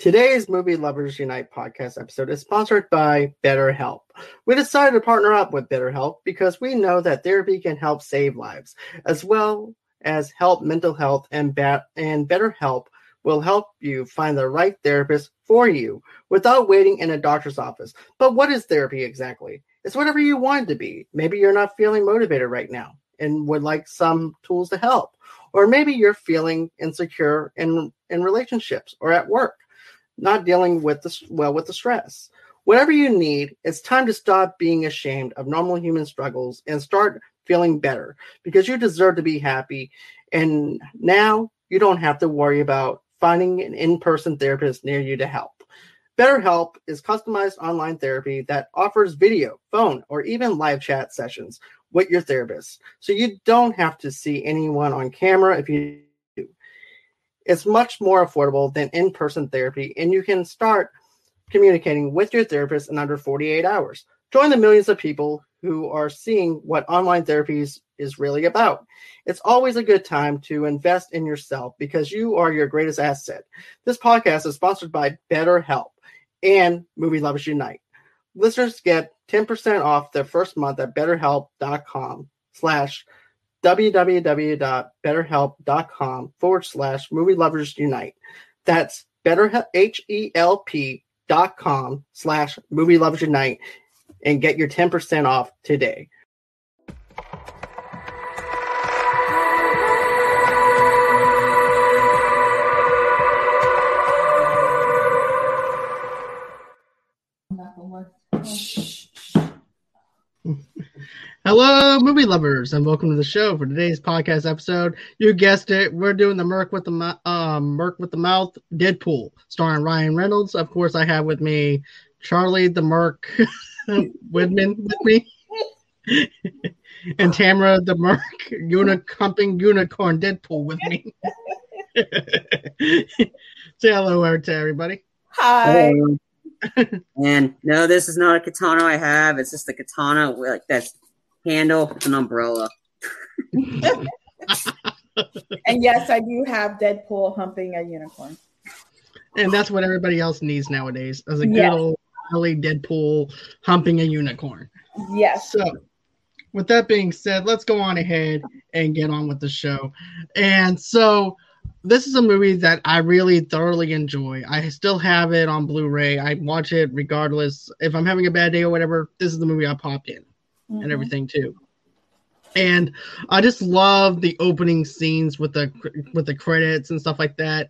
Today's Movie Lovers Unite podcast episode is sponsored by BetterHelp. We decided to partner up with BetterHelp because we know that therapy can help save lives, as well as help mental health, and, ba- and BetterHelp will help you find the right therapist for you without waiting in a doctor's office. But what is therapy exactly? It's whatever you want it to be. Maybe you're not feeling motivated right now and would like some tools to help. Or maybe you're feeling insecure in, in relationships or at work not dealing with the well with the stress. Whatever you need, it's time to stop being ashamed of normal human struggles and start feeling better because you deserve to be happy. And now you don't have to worry about finding an in-person therapist near you to help. BetterHelp is customized online therapy that offers video, phone, or even live chat sessions with your therapist. So you don't have to see anyone on camera if you it's much more affordable than in person therapy, and you can start communicating with your therapist in under 48 hours. Join the millions of people who are seeing what online therapies is really about. It's always a good time to invest in yourself because you are your greatest asset. This podcast is sponsored by BetterHelp and Movie Lovers Unite. Listeners get 10% off their first month at betterhelp.com slash www.betterhelp.com forward slash movie lovers unite. That's better H-E-L-P dot com slash movie lovers unite and get your 10% off today. Hello, movie lovers, and welcome to the show for today's podcast episode. You guessed it, we're doing the Merc with the um, Merc with the Mouth Deadpool, starring Ryan Reynolds. Of course, I have with me Charlie the Merc Widman with me, and Tamara the Merc Unicumping Unicorn Deadpool with me. Say hello to everybody. Hi. and no, this is not a katana I have. It's just a katana like that's handle. An umbrella. and yes, I do have Deadpool humping a unicorn. And that's what everybody else needs nowadays as a good yes. old Ellie Deadpool humping a unicorn. Yes. So, with that being said, let's go on ahead and get on with the show. And so, this is a movie that I really thoroughly enjoy. I still have it on Blu-ray. I watch it regardless if I'm having a bad day or whatever. This is the movie I pop in mm-hmm. and everything too. And I just love the opening scenes with the with the credits and stuff like that,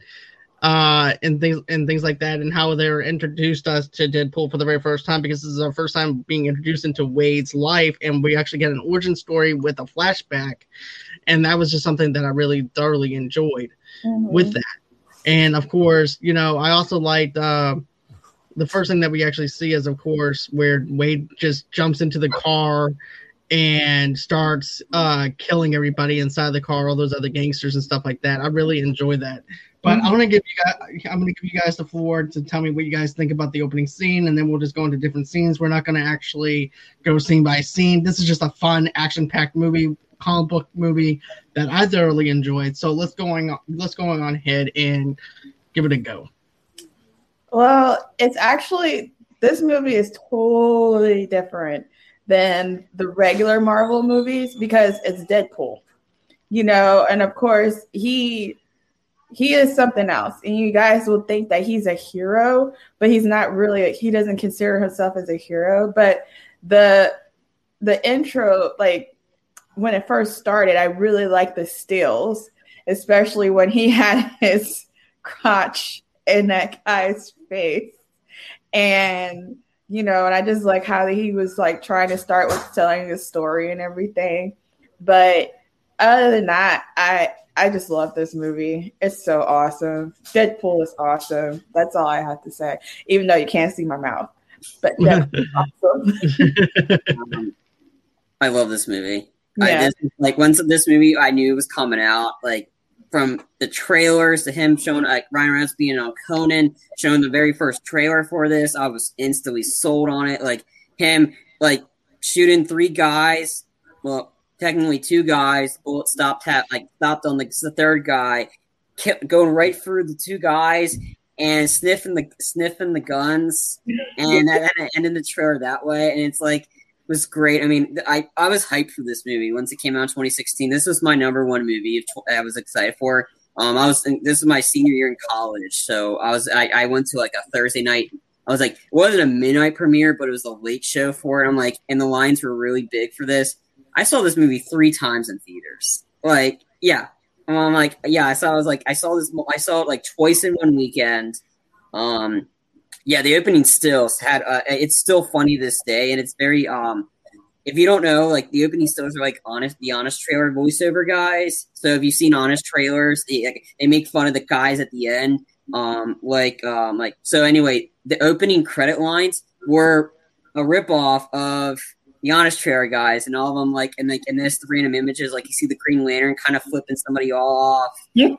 uh, and things and things like that, and how they're introduced us to Deadpool for the very first time because this is our first time being introduced into Wade's life, and we actually get an origin story with a flashback, and that was just something that I really thoroughly enjoyed mm-hmm. with that. And of course, you know, I also liked. Uh, the first thing that we actually see is, of course, where Wade just jumps into the car and starts uh, killing everybody inside the car, all those other gangsters and stuff like that. I really enjoy that. But mm-hmm. I'm gonna give you guys, I'm gonna give you guys the floor to tell me what you guys think about the opening scene, and then we'll just go into different scenes. We're not gonna actually go scene by scene. This is just a fun, action-packed movie, comic book movie that I thoroughly enjoyed. So let's going on, let's go on ahead and give it a go. Well, it's actually this movie is totally different than the regular Marvel movies because it's Deadpool. You know, and of course, he he is something else. And you guys will think that he's a hero, but he's not really he doesn't consider himself as a hero, but the the intro like when it first started, I really liked the stills, especially when he had his crotch in that guy's face. And, you know, and I just like how he was like trying to start with telling the story and everything. But other than that, I I just love this movie. It's so awesome. Deadpool is awesome. That's all I have to say. Even though you can't see my mouth, but Deadpool's awesome. I love this movie. Yeah. I, this, like once this movie, I knew it was coming out. Like from the trailers to him showing like Ryan Reynolds being on Conan, showing the very first trailer for this, I was instantly sold on it. Like him, like shooting three guys. Well, technically two guys. Bullet stopped at like stopped on the, the third guy, kept going right through the two guys and sniffing the sniffing the guns, and that, that ended the trailer that way. And it's like was great. I mean, I, I was hyped for this movie once it came out in 2016. This was my number one movie I was excited for. Um, I was this is my senior year in college, so I was I, I went to like a Thursday night. I was like, it wasn't a midnight premiere, but it was a late show for it. I'm like, and the lines were really big for this. I saw this movie three times in theaters. Like, yeah, I'm like, yeah, I saw. I was like, I saw this. I saw it like twice in one weekend. Um, yeah, the opening stills had. Uh, it's still funny this day, and it's very. Um, if you don't know, like the opening stills are like honest, the honest trailer voiceover guys. So if you've seen honest trailers, they, like, they make fun of the guys at the end. Um, like, um, like so. Anyway, the opening credit lines were a ripoff of the honest trailer guys, and all of them like, and like, and this the random images, like you see the Green Lantern kind of flipping somebody off. Yeah.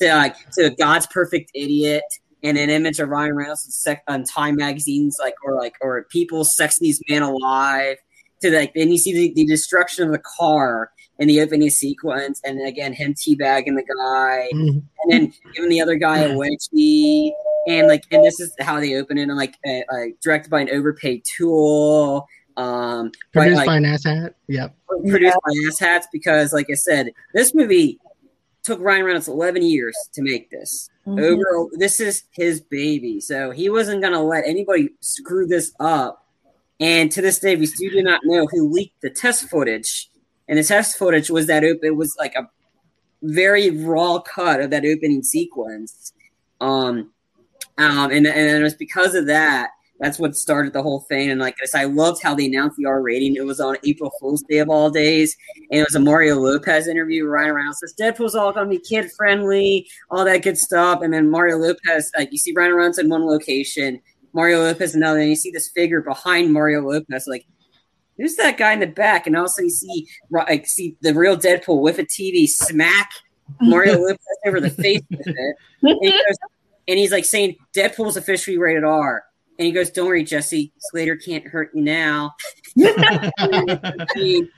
To like to God's perfect idiot and an image of Ryan Reynolds on sec- on Time magazines, like or like or People's Sexiest Man Alive. To like, then you see the, the destruction of the car in the opening sequence, and again him teabagging the guy, Mhm. and then giving the other guy a wedgie, and like, and this is how they open it, and like, uh, like directed by an overpaid tool, um, by, Produced like, by an asshat. Yep. produced by asshats because, like I said, this movie took Ryan Reynolds 11 years to make this. Mhm. Over, this is his baby, so he wasn't gonna let anybody screw this up. And to this day, we still do not know who leaked the test footage. And the test footage was that op- it was like a very raw cut of that opening sequence. Um, um, and and it was because of that that's what started the whole thing. And like I said, I loved how they announced the R rating. It was on April Fool's Day of all days, and it was a Mario Lopez interview. Ryan Reynolds says Deadpool's all gonna be kid friendly, all that good stuff. And then Mario Lopez, like you see Ryan Reynolds in one location, Mario Lopez another, and you see this figure behind Mario Lopez, like. Who's that guy in the back? And also you see, like, see the real Deadpool with a TV smack Mario Lopez over the face with it, and, goes, and he's like saying Deadpool's officially rated R. And he goes, "Don't worry, Jesse. Slater can't hurt you now." I mean,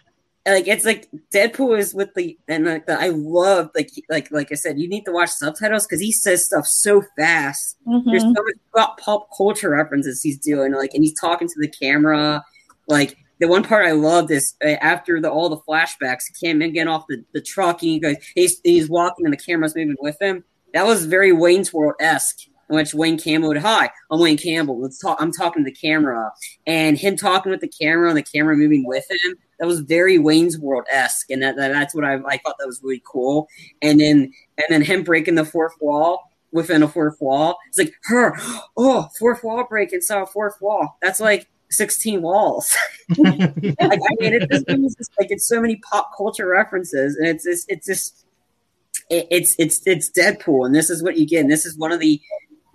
like it's like Deadpool is with the and like the, I love like like like I said, you need to watch subtitles because he says stuff so fast. There's so much pop, culture references he's doing, like, and he's talking to the camera. Like the one part I loved is uh, after the all the flashbacks, he came in getting off the, the truck, and he goes, he's he's walking, and the camera's moving with him. That was very Wayne's World esque. Which Wayne Campbell would, hi, I'm Wayne Campbell. Let's talk. I'm talking to the camera, and him talking with the camera and the camera moving with him. That was very Wayne's World esque, and that, that that's what I, I thought that was really cool. And then and then him breaking the fourth wall within a fourth wall. It's like her, oh, fourth wall break inside a fourth wall. That's like sixteen walls. like, I mean, it, this movie's just like it's so many pop culture references, and it's just it's just it, it's it's it's Deadpool, and this is what you get. And this is one of the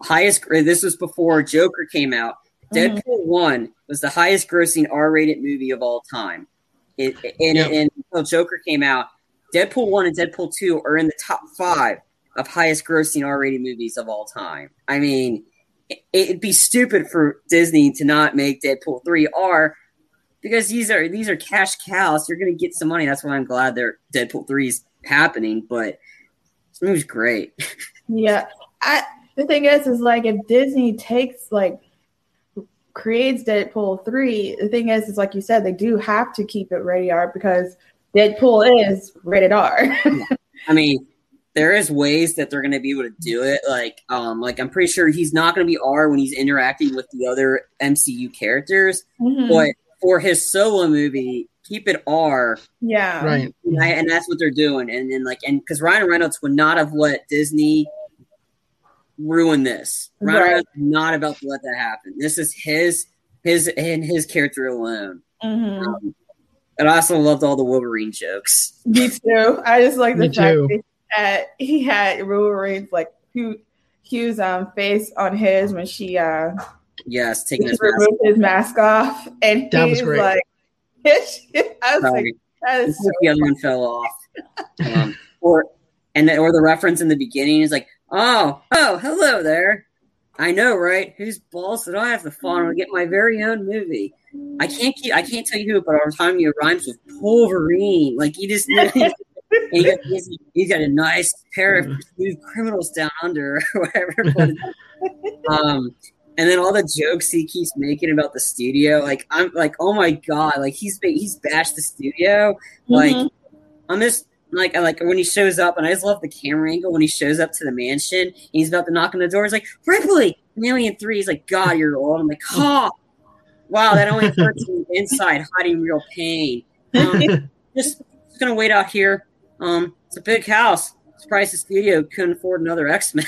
highest. This was before Joker came out. Mhm. Deadpool one was the highest grossing R rated movie of all time. It, and, Yep. and until Joker came out, Deadpool one and Deadpool two are in the top five of highest grossing R rated movies of all time. I mean, it, it'd be stupid for Disney to not make Deadpool three R because these are these are cash cows. You're going to get some money. That's why I'm glad they're Deadpool three is happening. But this movie's great. Yeah. I the thing is is like if Disney takes like creates Deadpool 3, the thing is is like you said, they do have to keep it rated R because Deadpool is rated R. I mean, there is ways that they're going to be able to do it. Like, um, like I'm pretty sure he's not going to be R when he's interacting with the other MCU characters. Mhm. But for his solo movie, keep it R, Yeah. Right. and, I, and that's what they're doing. And then like, and because Ryan Reynolds would not have let Disney ruin this. Ryan Right. Is not about to let that happen. This is his his and his character alone. hmm Um, and I also loved all the Wolverine jokes. Me too. I just like the Me fact too. that he had Wolverine's like Hugh, Hugh's um face on his when she uh Yes, taking his removed mask. his mask off, and That was he's great. like, I was like, that is so the other one fell off. Um, or and the, or the reference in the beginning is like, oh, oh, hello there. I know, right? Whose balls did I have to fall on to get my very own movie? I can't keep, I can't tell you who, but our time you rhymes with Wolverine. Like he just, he got, got a nice pair of smooth criminals down under, or whatever. um, and then all the jokes he keeps making about the studio, like I'm like, oh my god, like he's he's bashed the studio. Like Mhm. I'm just like I like when he shows up, and I just love the camera angle when he shows up to the mansion. And he's about to knock on the door. He's like, Ripley, Alien Three. He's like, God, you're old. I'm like, oh, wow, that only hurts me inside, hiding real pain. Um, just, just gonna wait out here. Um, it's a big house. Surprised the studio couldn't afford another X Men.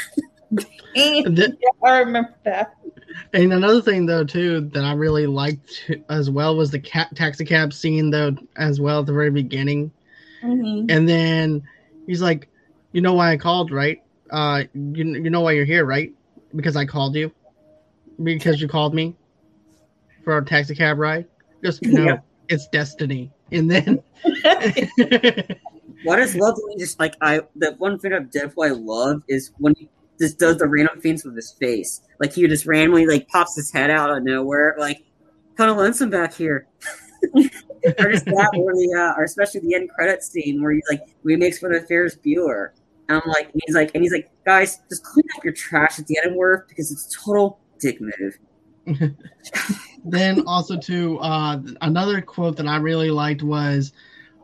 And Yeah, I remember that. And another thing though too that I really liked as well was the cat taxi cab scene though as well at the very beginning. Mhm. And then he's like, "You know why I called, right? Uh, you you know why you're here, right? Because I called you. Because you called me for our taxi cab ride." Just goes, "No, Yeah. it's destiny." And then What is love? when he Just like I, the one thing of Deadpool I love is when he just does the random things with his face. Like he just randomly like pops his head out of nowhere, like kind of lonesome back here. or just that, or the, uh, or especially the end credit scene where he's like, we makes fun of Ferris Bueller. And I'm like, he's like, and he's like, guys, just clean up your trash at the end of work because it's total dick move. then also too uh another quote that i really liked was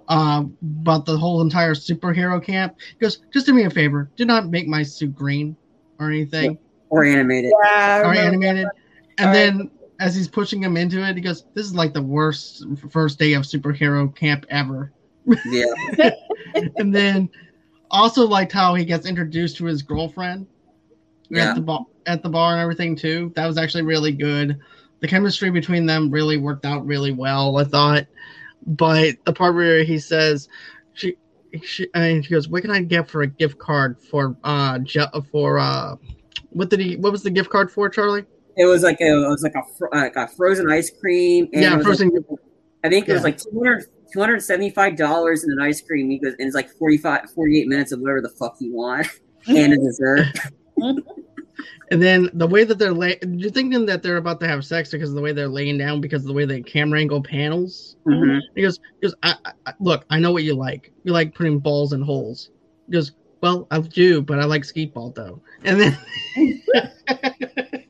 uh, about the whole entire superhero camp he goes just do me a favor do not make my suit green or anything Or animated. Yeah, or remember animated and Or- then as he's pushing him into it he goes this is like the worst first day of superhero camp ever Yeah. and then also liked how he gets introduced to his girlfriend Yeah. at the bar at the bar and everything too. That was actually really good. The chemistry between them really worked out really well, I thought. But the part where he says she she and she goes, "What can I get for a gift card for uh for uh what did he what was the gift card for, Charlie? It was like a, it was like a, like a frozen ice cream. And Yeah, it was like- I think it was like 200 $275 in an ice cream. He goes, and it's like 45, 48 minutes of whatever the fuck you want and a dessert. And then the way that they're lay- you're thinking that they're about to have sex because of the way they're laying down because of the way the camera angle panels. Mhm. He goes, he goes I, I, I- look, I know what you like. You like putting balls in holes. He goes, well, I do, but I like skeet ball though. And then,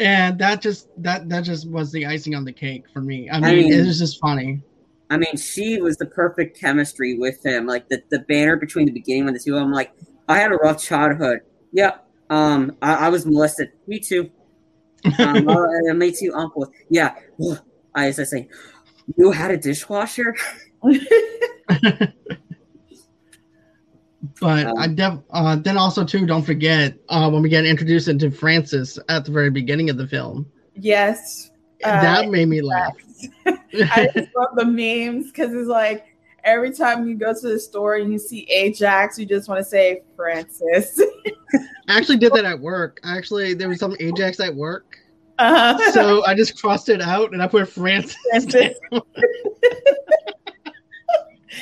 and that just that that just was the icing on the cake for me. I mean, mean- it was just funny. I mean, she was the perfect chemistry with him. Like the, the banner between the beginning when the two of them, like, I had a rough childhood. Yep. Um, I, I was molested. Me too. Um, uh, me too, uncle. Yeah. I as I say, you had a dishwasher. But Um, I def uh, then also too, don't forget uh, when we get introduced into Francis at the very beginning of the film. Yes. Uh, that made me laugh. I just love the memes because it's like every time you go to the store and you see Ajax, you just want to say Francis. I actually did that at work. Actually, there was some Ajax at work. Uh-huh. So I just crossed it out and I put Francis. Francis.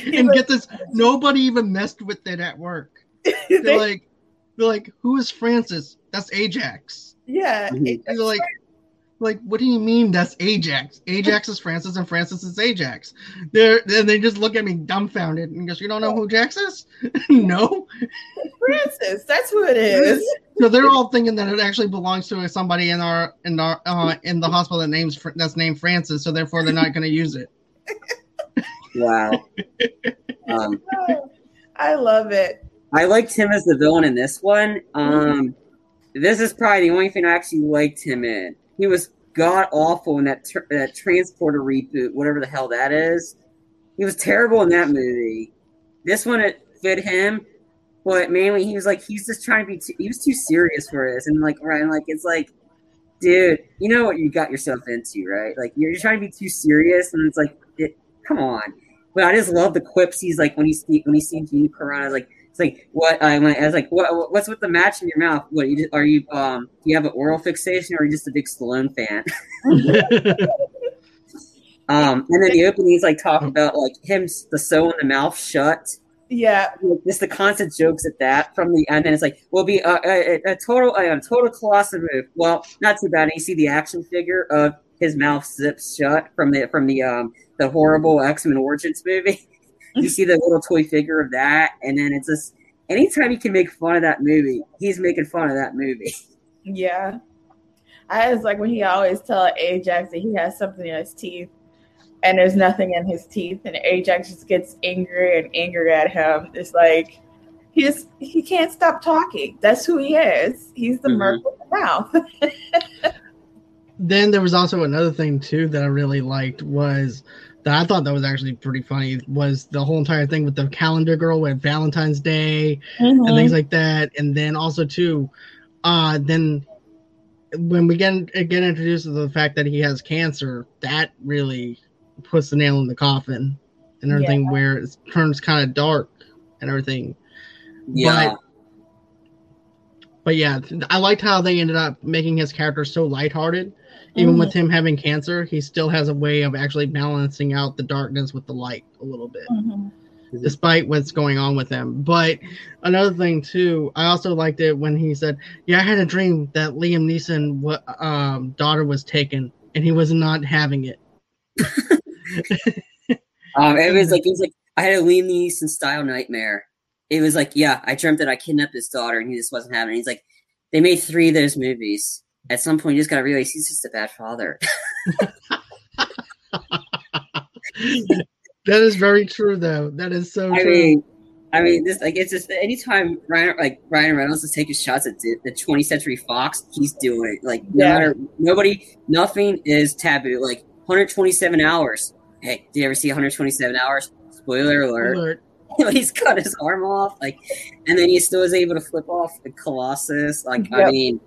and get this, nobody even messed with it at work. They're like, they're like, who is Francis? That's Ajax. yeah. Mhm. They're like, like, what do you mean that's Ajax? Ajax is Francis and Francis is Ajax. They're and they just look at me dumbfounded and goes, You don't know who Jax is? no. Francis. That's who it is. So they're all thinking that it actually belongs to somebody in our in our uh, in the hospital that names that's named Francis. So therefore they're not going to use it. Wow. um, I love it. I liked him as the villain in this one. Um, this is probably the only thing I actually liked him in. He was god awful in that tr- that transporter reboot, whatever the hell that is. He was terrible in that movie. This one it fit him, but mainly he was like he's just trying to be. Too, he was too serious for this, and like Ryan, like it's like, dude, you know what you got yourself into, right? Like you're, you're trying to be too serious, and it's like, it, come on. But I just love the quips. He's like when he when he sees Gina Carano, like it's like what I, I was like, what what's with the match in your mouth? What you are you um do you have an oral fixation or are you just a big Stallone fan? um, and then the opening's like talk about like him the sew in the mouth shut. Yeah. Just the constant jokes at that from the end, and it's like will be a, a, a total a, total colossal move. Well, not too bad. And you see the action figure of his mouth zips shut from the from the um the horrible X Men Origins movie. you see the little toy figure of that, and then it's just anytime you can make fun of that movie, he's making fun of that movie. Yeah. I was like when he always tell Ajax that he has something in his teeth and there's nothing in his teeth and Ajax just gets angry and angry at him. It's like he just he can't stop talking. That's who he is. He's the Mhm. merc with the mouth. then there was also another thing too that I really liked was that I thought that was actually pretty funny was the whole entire thing with the calendar girl with Valentine's Day and Mm-hmm. things like that, and then also too, uh, then when we get get introduced to the fact that he has cancer, that really puts the nail in the coffin and everything, where it turns kind of dark and everything. Yeah, But yeah, I liked how they ended up making his character so lighthearted. Even Mhm. with him having cancer, he still has a way of actually balancing out the darkness with the light a little bit, Mhm. despite what's going on with him. But another thing too, I also liked it when he said, "Yeah, I had a dream that Liam Neeson wa- um, daughter was taken, and he was not having it." um, it was like it was like I had a Liam Neeson style nightmare. It was like, yeah, I dreamt that I kidnapped his daughter, and he just wasn't having. it. He's like, they made three of those movies. At some point, you just gotta realize he's just a bad father. That is very true, though. That is so I true. mean, I mean, this like it's just anytime Ryan like Ryan Reynolds is taking shots at the, the 20th Century Fox, he's doing it. Like no Yeah. matter nobody, nothing is taboo. Like 127 hours. Hey, did you ever see 127 hours? Spoiler alert. Alert. he's cut his arm off, like, and then he still is able to flip off the Colossus. Like, I mean,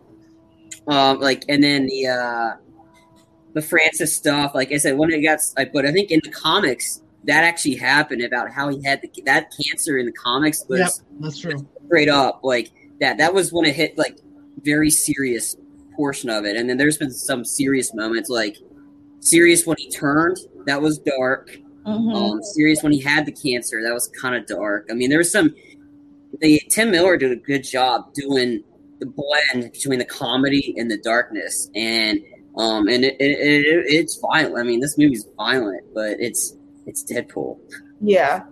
um, like, and then the uh the Francis stuff. Like I said, when it got, like, but I think in the comics that actually happened about how he had the, that cancer in the comics was Yep, that's true. straight up like that. That was when it hit like very serious portion of it, and then there's been some serious moments like serious when he turned. That was dark Mhm. um, serious when he had the cancer. That was kind of dark. I mean, there was some. The Tim Miller did a good job doing the blend between the comedy and the darkness, and um, and it, it, it, it's violent. I mean, this movie's violent, but it's it's Deadpool. Yeah.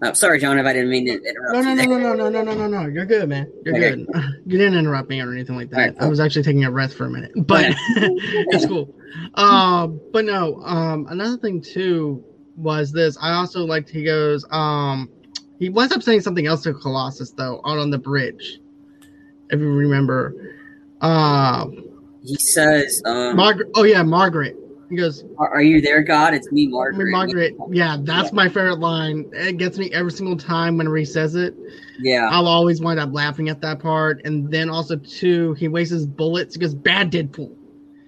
Uh, sorry, John, if I didn't mean to interrupt. No, no, you no, there. no, no, no, no, no, no. You're good, man. You're Okay. good. You didn't interrupt me or anything like that. Alright, cool. I was actually taking a breath for a minute, but it's cool. Um, but no. Um, another thing too was this. I also liked. He goes. Um, he winds up saying something else to Colossus though, out on the bridge. If you remember. Um, He says, um, Margaret. Oh yeah, Margaret. He goes, are, "Are you there, God? It's me, Margaret." Margaret. Yeah, that's my favorite line. It gets me every single time whenever he says it. Yeah, I'll always wind up laughing at that part. And then also too, he wastes his bullets. He goes, "Bad Deadpool."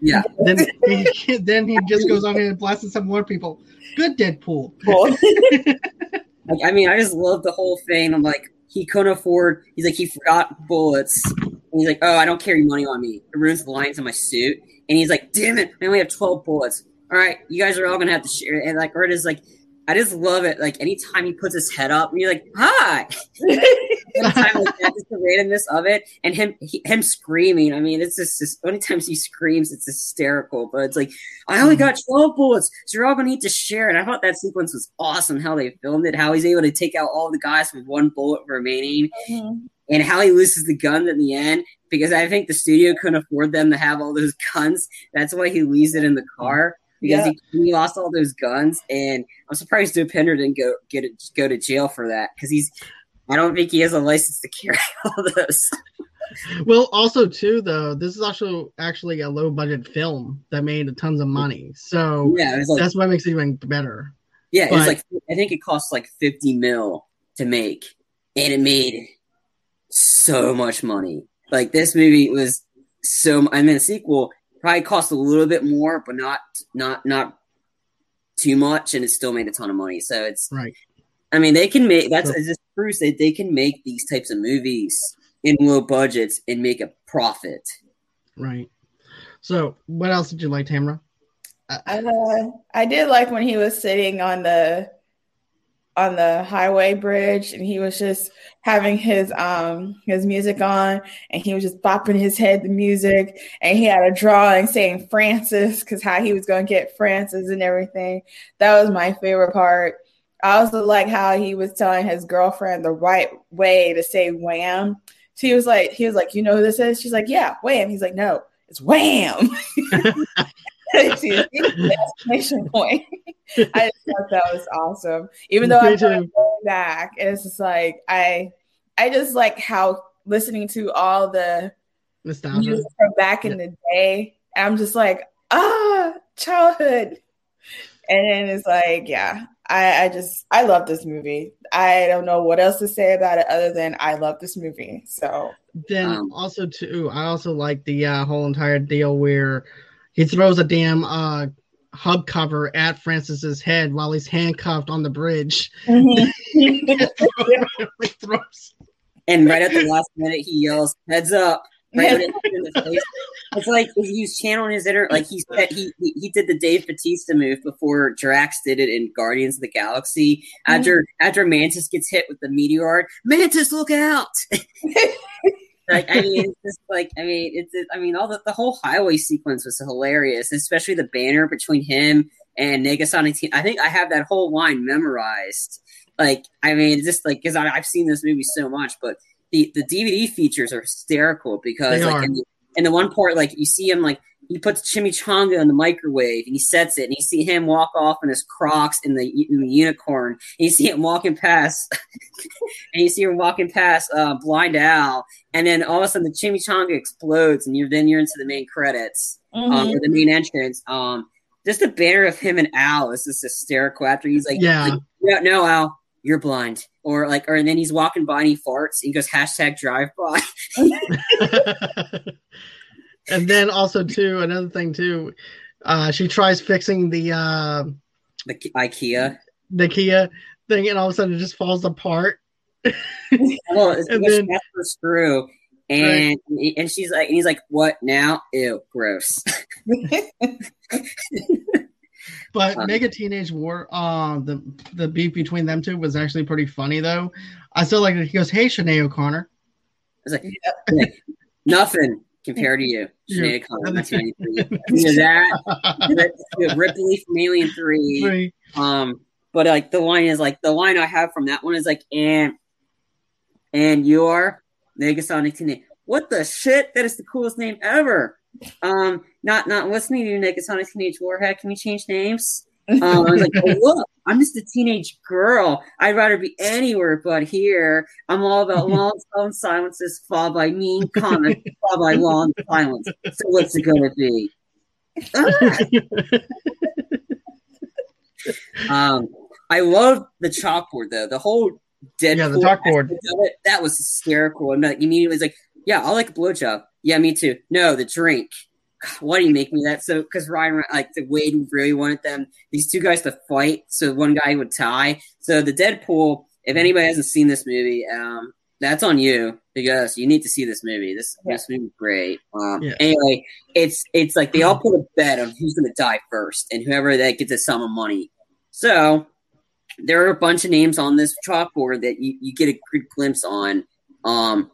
yeah. Then he, then he just goes on here and blasts some more people. Good Deadpool. Cool. I mean, I just love the whole thing. I'm like, he couldn't afford. He's like, he forgot bullets. And he's like, oh, I don't carry money on me. It ruins the lines on my suit. And he's like, damn it, I only have 12 bullets. All right, you guys are all gonna have to share. And like, or it is like, I just love it. Like, anytime he puts his head up, and you're like, hi. Anytime like that, just the randomness of it, and him he, him screaming. I mean, it's just, just anytime he screams, it's hysterical. But it's like, I only got 12 bullets, so you're all gonna need to share. And I thought that sequence was awesome. How they filmed it, how he's able to take out all the guys with one bullet remaining, Mhm. and how he loses the gun at the end because I think the studio couldn't afford them to have all those guns. That's why he leaves it in the car because Yeah. he, he lost all those guns. And I'm surprised Dopinder didn't go get it, go to jail for that because he's. I don't think he has a license to carry all those. well, also too though, this is also actually a low budget film that made tons of money. So Yeah, it like that's what makes it even better. yeah, it was like I think it cost like fifty mil to make, and it made so much money. Like this movie was so. I mean, the sequel probably cost a little bit more, but not not not too much, and it still made a ton of money. So it's Right. I mean, they can make that's So- just proves that they can make these types of movies in low budgets and make a profit. Right. So what else did you like, Tamara? Uh, I did like when he was sitting on the on the highway bridge and he was just having his um his music on and he was just bopping his head to music and he had a drawing saying Francis because how he was going to get Francis and everything. That was my favorite part. I also like how he was telling his girlfriend the right way to say wham. She was like, he was like, you know who this is? She's like, yeah, wham. He's like, no, it's wham. Exclamation point. I just thought that was awesome. Even though I'm going back, it's just like I, I just like how listening to all the Nostalgia. from back in the day. I'm just like, ah, childhood. And then it's like, yeah, I, I just I love this movie. I don't know what else to say about it other than I love this movie. So Then Um, also too, I also like the uh, whole entire deal where he throws a damn uh, hub cover at Francis's head while he's handcuffed on the bridge. He throws- And right at the last minute, he yells, "Heads up!" Right when it's in the face. It's like if he's channeling his inner, like he said, he he he did the Dave Batista move before Drax did it in Guardians of the Galaxy. After after Mantis gets hit with the meteor, Mantis, look out! like I mean, it's just like I mean, it's it, I mean, all the the whole highway sequence was hilarious, especially the banner between him and Negasonic. Teen- I think I have that whole line memorized. Like I mean, just like because I've seen this movie so much, but the the DVD features are hysterical because They like are. in the, in the one part, like you see him like he puts chimichanga in the microwave and he sets it and you see him walk off in his Crocs in the, in the unicorn. And you see him walking past, and you see him walking past uh, Blind Al, and then all of a sudden the chimichanga explodes, and you're then you're into the main credits um, Mhm. or the main entrance. Um, just the banner of him and Al is just hysterical. After he's like, Yeah. like, no, Al, you're blind, or like, or and then he's walking by and he farts. And he goes hashtag drive by. and then also too, another thing too, uh, she tries fixing the uh, the IKEA. the Kia thing, and all of a sudden it just falls apart. Well, it's And then- that's her screw. And and she's like, and he's like, what now? Ew, gross. But Um, Mega Teenage War, uh, the the beef between them two was actually pretty funny though. I still like it. He goes, "Hey, Sinead O'Connor." It's like, like, nothing compared to you, Yeah. Sinead O'Connor, 1993. Either that, Rip- Ripley from Alien Three. Three. Um, but like the line is like the line I have from that one is like, and and you're Negasonic Teenage. What the shit? That is the coolest name ever. Um, not not listening to you, Negasonic Teenage Warhead. Can we change names? Um, I was like, oh, look, I'm just a teenage girl. I'd rather be anywhere but here. I'm all about long, slow silences, followed by mean comments, followed by long silence. So what's it gonna be? Ah! Um, I love the chalkboard though. The whole Deadpool Yeah, the chalkboard. it, that was hysterical. And like immediately was like, yeah, I'll like a blowjob. Yeah, me too. No, the drink. Why do you make me that? So because Ryan, like the Wade really wanted them these two guys to fight, so one guy would tie. So the Deadpool. If anybody hasn't seen this movie, um, that's on you because you need to see this movie. This this movie's great. Um, Yeah. Anyway, it's it's like they all put a bet on who's going to die first, and whoever that gets a sum of money. So there are a bunch of names on this chalkboard that you, you get a good glimpse on. Um,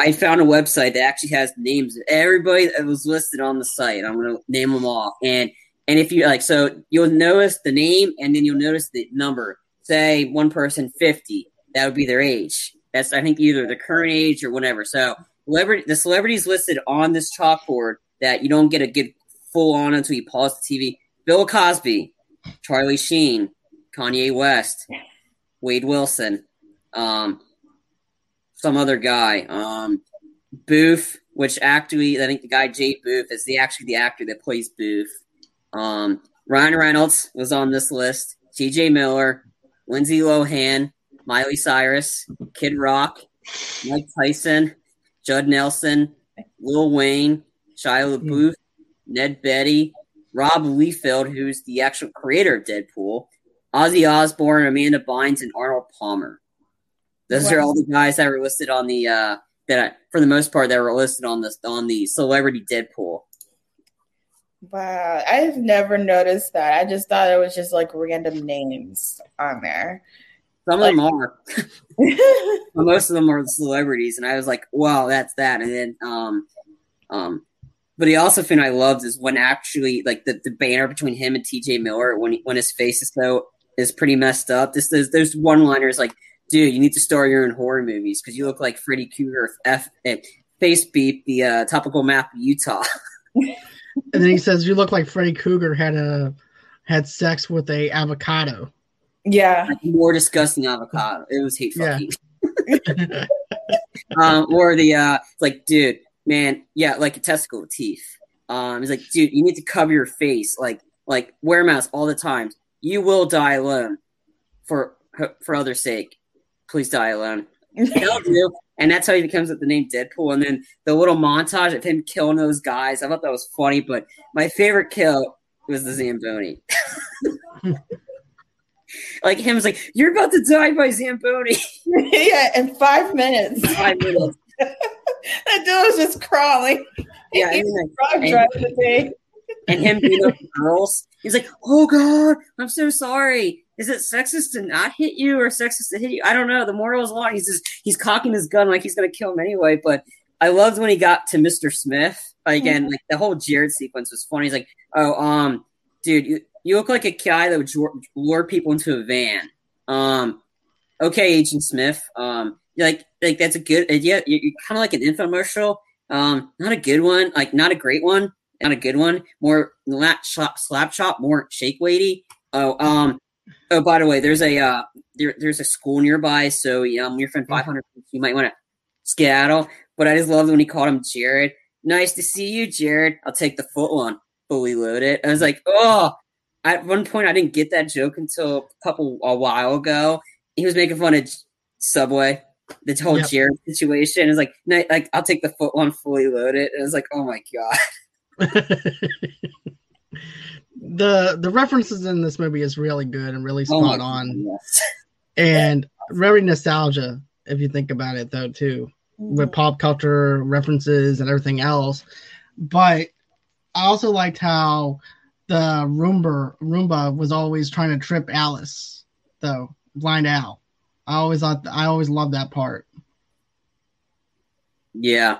I found a website that actually has names of everybody that was listed on the site. I'm going to name them all. and and if you like, so you'll notice the name, and then you'll notice the number. Say one person fifty, that would be their age. That's I think either the current age or whatever. So celebrity, the celebrities listed on this chalkboard that you don't get a good full on until you pause the TV. Bill Cosby, Charlie Sheen, Kanye West, Wade Wilson, um, some other guy, um, Booth, which actually I think the guy Jay Booth is the actually the actor that plays Booth. Um, Ryan Reynolds was on this list. T.J. Miller, Lindsay Lohan, Miley Cyrus, Kid Rock, Mike Tyson, Judd Nelson, Lil Wayne, Shia LaBeouf, Ned Beatty, Rob Liefeld, who's the actual creator of Deadpool, Ozzy Osbourne, Amanda Bynes, and Arnold Palmer. Those Wow. are all the guys that were listed on the uh, that I, for the most part that were listed on the on the celebrity Deadpool. Wow, I've never noticed that. I just thought it was just like random names on there. Some of them are, most of them are celebrities, and I was like, "Wow, that's that." And then, um, um, but the also thing I loved is when actually like the, the banner between him and T.J. Miller when he, when his face is so is pretty messed up. This there's, there's one liners like, "Dude, you need to star your own horror movies because you look like Freddy Krueger, F, eh, face beep, the uh, topical map of Utah." And then he says, "You look like Freddy Krueger had a had sex with a avocado." yeah, like, more disgusting avocado. It was hate Yeah. fucking. um, or the uh, like, dude, man, yeah, like a testicle with teeth. Um, he's like, dude, you need to cover your face, like, like wear a mask all the time. You will die alone, for for others' sake. Please die alone. Do, and that's how he becomes with the name Deadpool. And then the little montage of him killing those guys, I thought that was funny. But my favorite kill was the Zamboni. like him's like, "You're about to die by Zamboni." yeah, in five minutes. Five minutes. that dude was just crawling. Yeah, and, Frog and- driving the day. and him beating up the girls. He's like, "Oh God, I'm so sorry. Is it sexist to not hit you or sexist to hit you? I don't know." The moral is long. He's just he's cocking his gun like he's gonna kill him anyway. But I loved when he got to Mr. Smith again. Like the whole Jared sequence was funny. He's like, "Oh, um, dude, you, you look like a guy that would lure people into a van." Um, okay, Agent Smith. Um, like like that's a good idea. You're, you're kind of like an infomercial. Um, not a good one. Like not a great one. Not a good one. More slap slap chop. More shake weighty. Oh, um. Oh, by the way, there's a uh, there, there's a school nearby, so um, your friend 500, you might want to skedaddle. But I just loved when he called him Jared. Nice to see you, Jared. I'll take the foot one. Fully loaded. I was like, oh. At one point, I didn't get that joke until a couple a while ago. He was making fun of Subway, the whole Yep. Jared situation. It's like, like I'll take the foot one fully loaded. And I was like, oh my god. the the references in this movie is really good and really Oh spot on goodness. and very nostalgia if you think about it though too Mm-hmm. with pop culture references and everything else but i also liked how the roomba roomba was always trying to trip alice though blind al i always thought i always loved that part Yeah.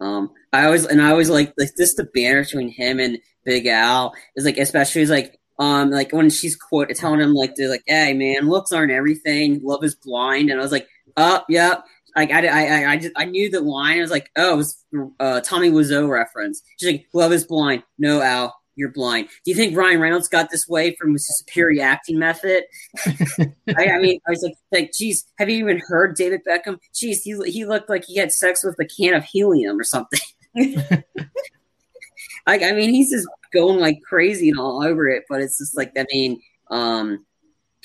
Um, I always and I always like like this the banner between him and Big Al is like especially is like um like when she's quote telling him like they're like hey man looks aren't everything. Love is blind. And I was like oh yep. like I I I I, just, I knew the line. I was like oh it was uh Tommy Wiseau reference. She's like love is blind. No Al you're blind. Do you think Ryan Reynolds got this way from his superior acting method? I, I mean, I was like, like, geez, have you even heard David Beckham? Geez, he he looked like he had sex with a can of helium or something. like, I mean, he's just going like crazy and all over it. But it's just like, I mean, um,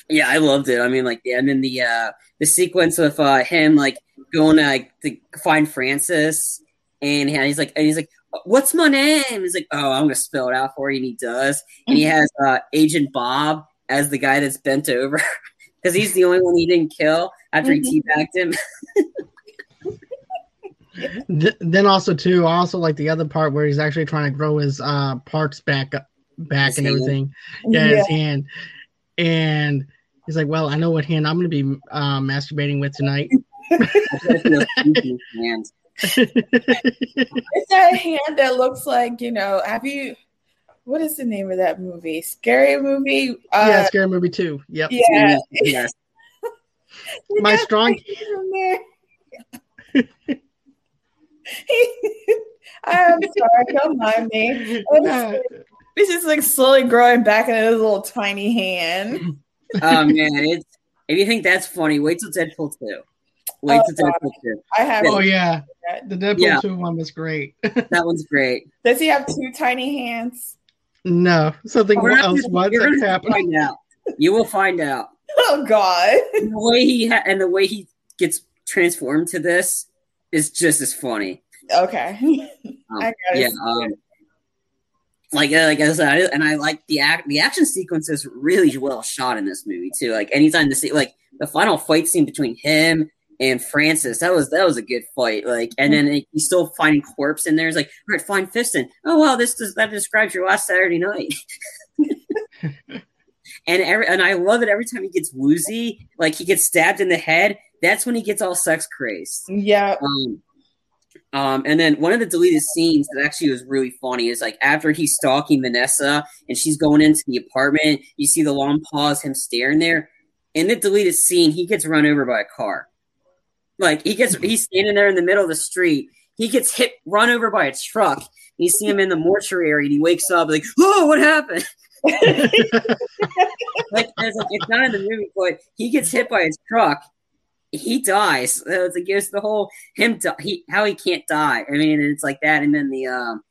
yeah, I loved it. I mean, like, yeah, and then the uh the sequence of uh him like going to like to find Francis, and he's like, and he's like. What's my name? He's like, oh, I'm gonna spell it out for you, and he does. And he has uh, Agent Bob as the guy that's bent over because he's the only one he didn't kill after he teabagged him. Th- then also too I also like the other part where he's actually trying to grow his uh parts back up back His and hand. everything yeah, his hand and he's like well i know what hand i'm gonna be uh, masturbating with tonight And It's that hand that looks like, you know, have you what is the name of that movie? Scary movie? Uh, yeah scary movie too yep yeah. yes, You My got strong- the hand in there. I'm sorry, don't mind me. This is like slowly growing back into his little tiny hand. oh man, it's if you think that's funny, wait till Deadpool two. Wait Oh, to take a God. I have. Oh yeah, the Deadpool Yeah. two one was great. That one's great. Does he have two tiny hands? no, something We're else gonna- was you're gonna happened. find out. You will find out. Oh God. And the way he ha- and the way he gets transformed to this is just as funny. Okay. Um, yeah, um, like uh, like I said, I, and I like the act. The action sequence is really well shot in this movie too. Like anytime to see like the final fight scene between him and Francis, that was that was a good fight. Like, and then he's still finding corpse in there. It's like, all right, find Fiston. Oh wow, this does that describes your last Saturday night. and every and I love it every time he gets woozy, like he gets stabbed in the head. That's when he gets all sex crazed. Yeah. Um, um, and then one of the deleted scenes that actually was really funny is like after he's stalking Vanessa and she's going into the apartment, you see the long pause, him staring there. In the deleted scene, he gets run over by a car. Like he gets, he's standing there in the middle of the street. He gets hit, run over by a truck. And You see him in the mortuary, and he wakes up like, "Oh, what happened?" like, it's, like, it's not in the movie, but he gets hit by his truck. He dies. So it's like it's the whole him di- he how he can't die. I mean, it's like that, and then the um.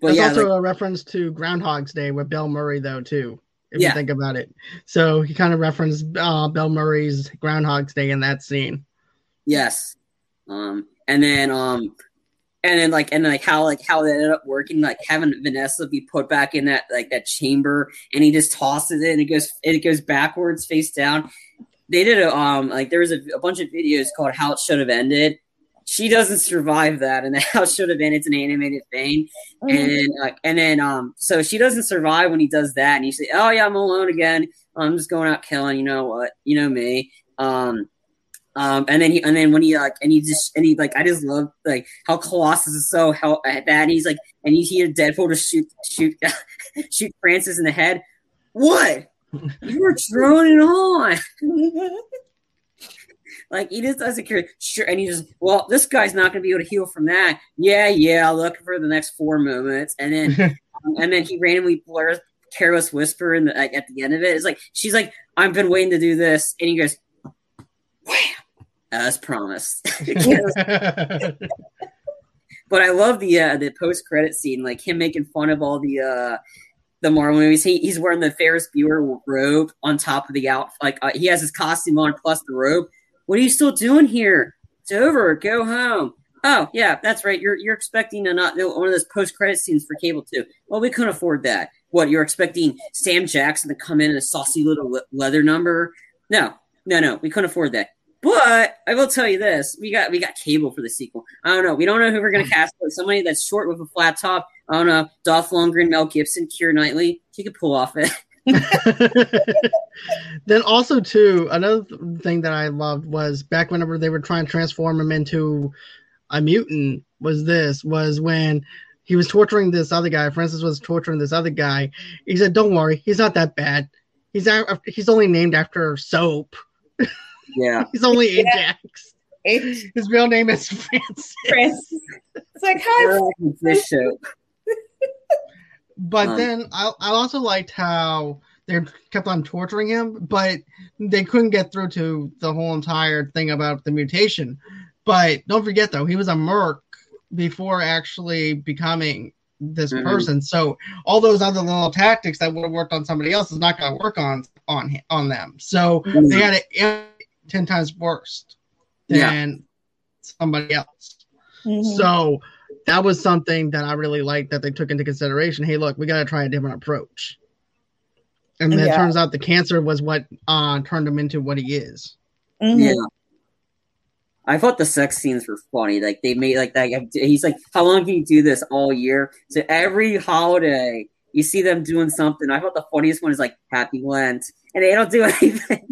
But There's yeah, also like, a reference to Groundhog's Day with Bill Murray, though, too. If Yeah. you think about it, so he kind of referenced uh, Bill Murray's Groundhog's Day in that scene. yes, um, and then um, and then like and like how like how that ended up working, like having Vanessa be put back in that like that chamber, and he just tosses it, and it goes it goes backwards, face down. They did a um like there was a, a bunch of videos called "How It Should Have Ended." She doesn't survive that, and the how it should have ended. It's an animated thing. and like and then um so she doesn't survive when he does that and you say oh yeah i'm alone again. I'm just going out killing you know what? You know me. Um um and then he and then when he like and he just and he like i just love like how colossus is so how at that and he's like and you hear deadpool to shoot shoot shoot francis in the head. What you were it on like he just doesn't care. Sure, and he just well, this guy's not going to be able to heal from that. Yeah, yeah. I'll look for the next four moments, and then and then he randomly blurs careless whisper in the, like, at the end of it. It's like she's like, "I've been waiting to do this," and he goes, "Wham!" As promised. but I love the uh, the post credit scene, like him making fun of all the uh, the Marvel movies. He, he's wearing the Ferris Bueller robe on top of the out. Like uh, he has his costume on plus the robe. What are you still doing here? It's over. Go home. Oh yeah, that's right. You're you're expecting a not one of those post credit scenes for cable too. Well, we couldn't afford that. What you're expecting Sam Jackson to come in in a saucy little le- leather number? No, no, no. We couldn't afford that. But I will tell you this: we got we got cable for the sequel. I don't know. We don't know who we're gonna hmm. cast. But somebody that's short with a flat top. I don't know. Dolph Lundgren, Mel Gibson, Keira Knightley. He could pull off it. then also too another thing that i loved was back whenever they were trying to transform him into a mutant was this was when he was torturing this other guy francis was torturing this other guy he said don't worry he's not that bad he's a- he's only named after soap Yeah. He's only. Ajax. His real name is Francis. It's like hi. This show. But um, then I, I also liked how they kept on torturing him, but they couldn't get through to the whole entire thing about the mutation. But don't forget though, he was a merc before actually becoming this mm-hmm. person. So all those other little tactics that would have worked on somebody else is not going to work on on on them. So mm-hmm. they had to 10 times worse than yeah. somebody else. Mm-hmm. So that was something that I really liked that they took into consideration. Hey, look, we got to try a different approach. And yeah. it turns out the cancer was what uh, turned him into what he is. Mm-hmm. Yeah. I thought the sex scenes were funny. Like they made like that. He's like, "How long can you do this all year?" So every holiday, you see them doing something. I thought the funniest one is like "Happy Lent," and they don't do anything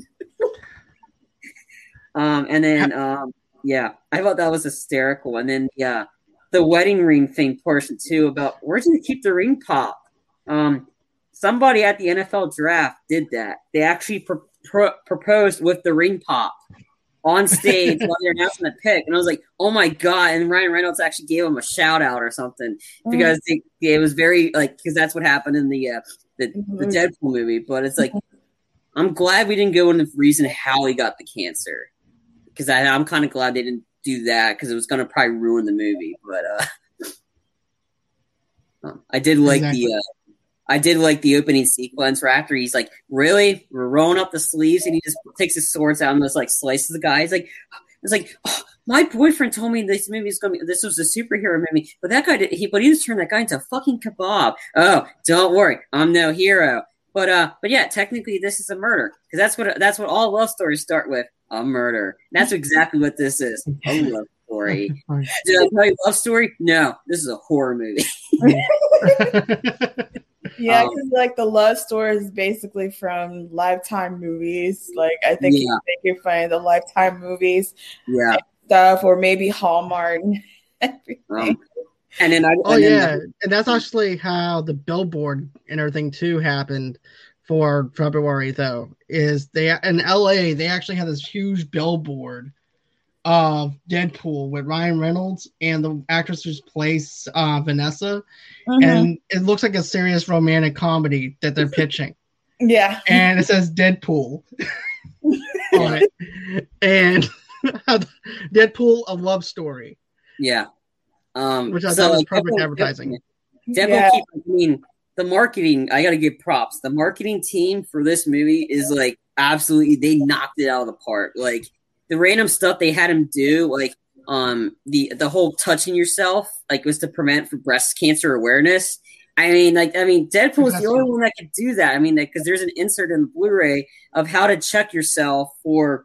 um, and then um, yeah, I thought that was hysterical. And then yeah, the wedding ring thing portion too about where did you keep the ring pop? Um, somebody at the NFL draft did that. They actually pro- pro- proposed with the ring pop on stage while they're announcing the pick, and I was like, "Oh my god!" And Ryan Reynolds actually gave him a shout out or something because they, it was very like because that's what happened in the uh, the, the Mhm. Deadpool movie. But it's like I'm glad we didn't go into the reason how he got the cancer because I'm kind of glad they didn't do that because it was going to probably ruin the movie. But uh, um, I did like Exactly. the. Uh, I did like the opening sequence where after he's like, "Really, we're rolling up the sleeves," and he just takes his swords out and just like slices the guy. He's like, "It's like oh, my boyfriend told me this movie is gonna be this was a superhero movie, but that guy did he but he just turned that guy into a fucking kebab. Oh, don't worry, I'm no hero. But uh, but yeah, technically this is a murder because that's what that's what all love stories start with a murder. And that's exactly what this is a love story. Did I tell you love story? No, this is a horror movie. Yeah, Um, 'cause, like the love story is basically from Lifetime movies. Like I think Yeah. you make it funny the Lifetime movies yeah. stuff, or maybe Hallmark. and everything. Um, and then I Oh and then yeah, and that's actually how the billboard and everything too happened for February though. Is they in LA they actually had this huge billboard of Deadpool with Ryan Reynolds and the actress who plays uh, Vanessa, Mhm. and it looks like a serious romantic comedy that they're pitching, yeah, and it says Deadpool on it, and Deadpool a love story, yeah. Um, which I so, thought was perfect Deadpool- advertising. Deadpool yeah. keep, I mean, the marketing, I got to give props. The marketing team for this movie is like absolutely, they knocked it out of the park. Like the random stuff they had him do, like um the the whole touching yourself, like was to prevent for breast cancer awareness. I mean, like, I mean, Deadpool is the only one that could do that. I mean, because there's an insert in the Blu-ray of how to check yourself for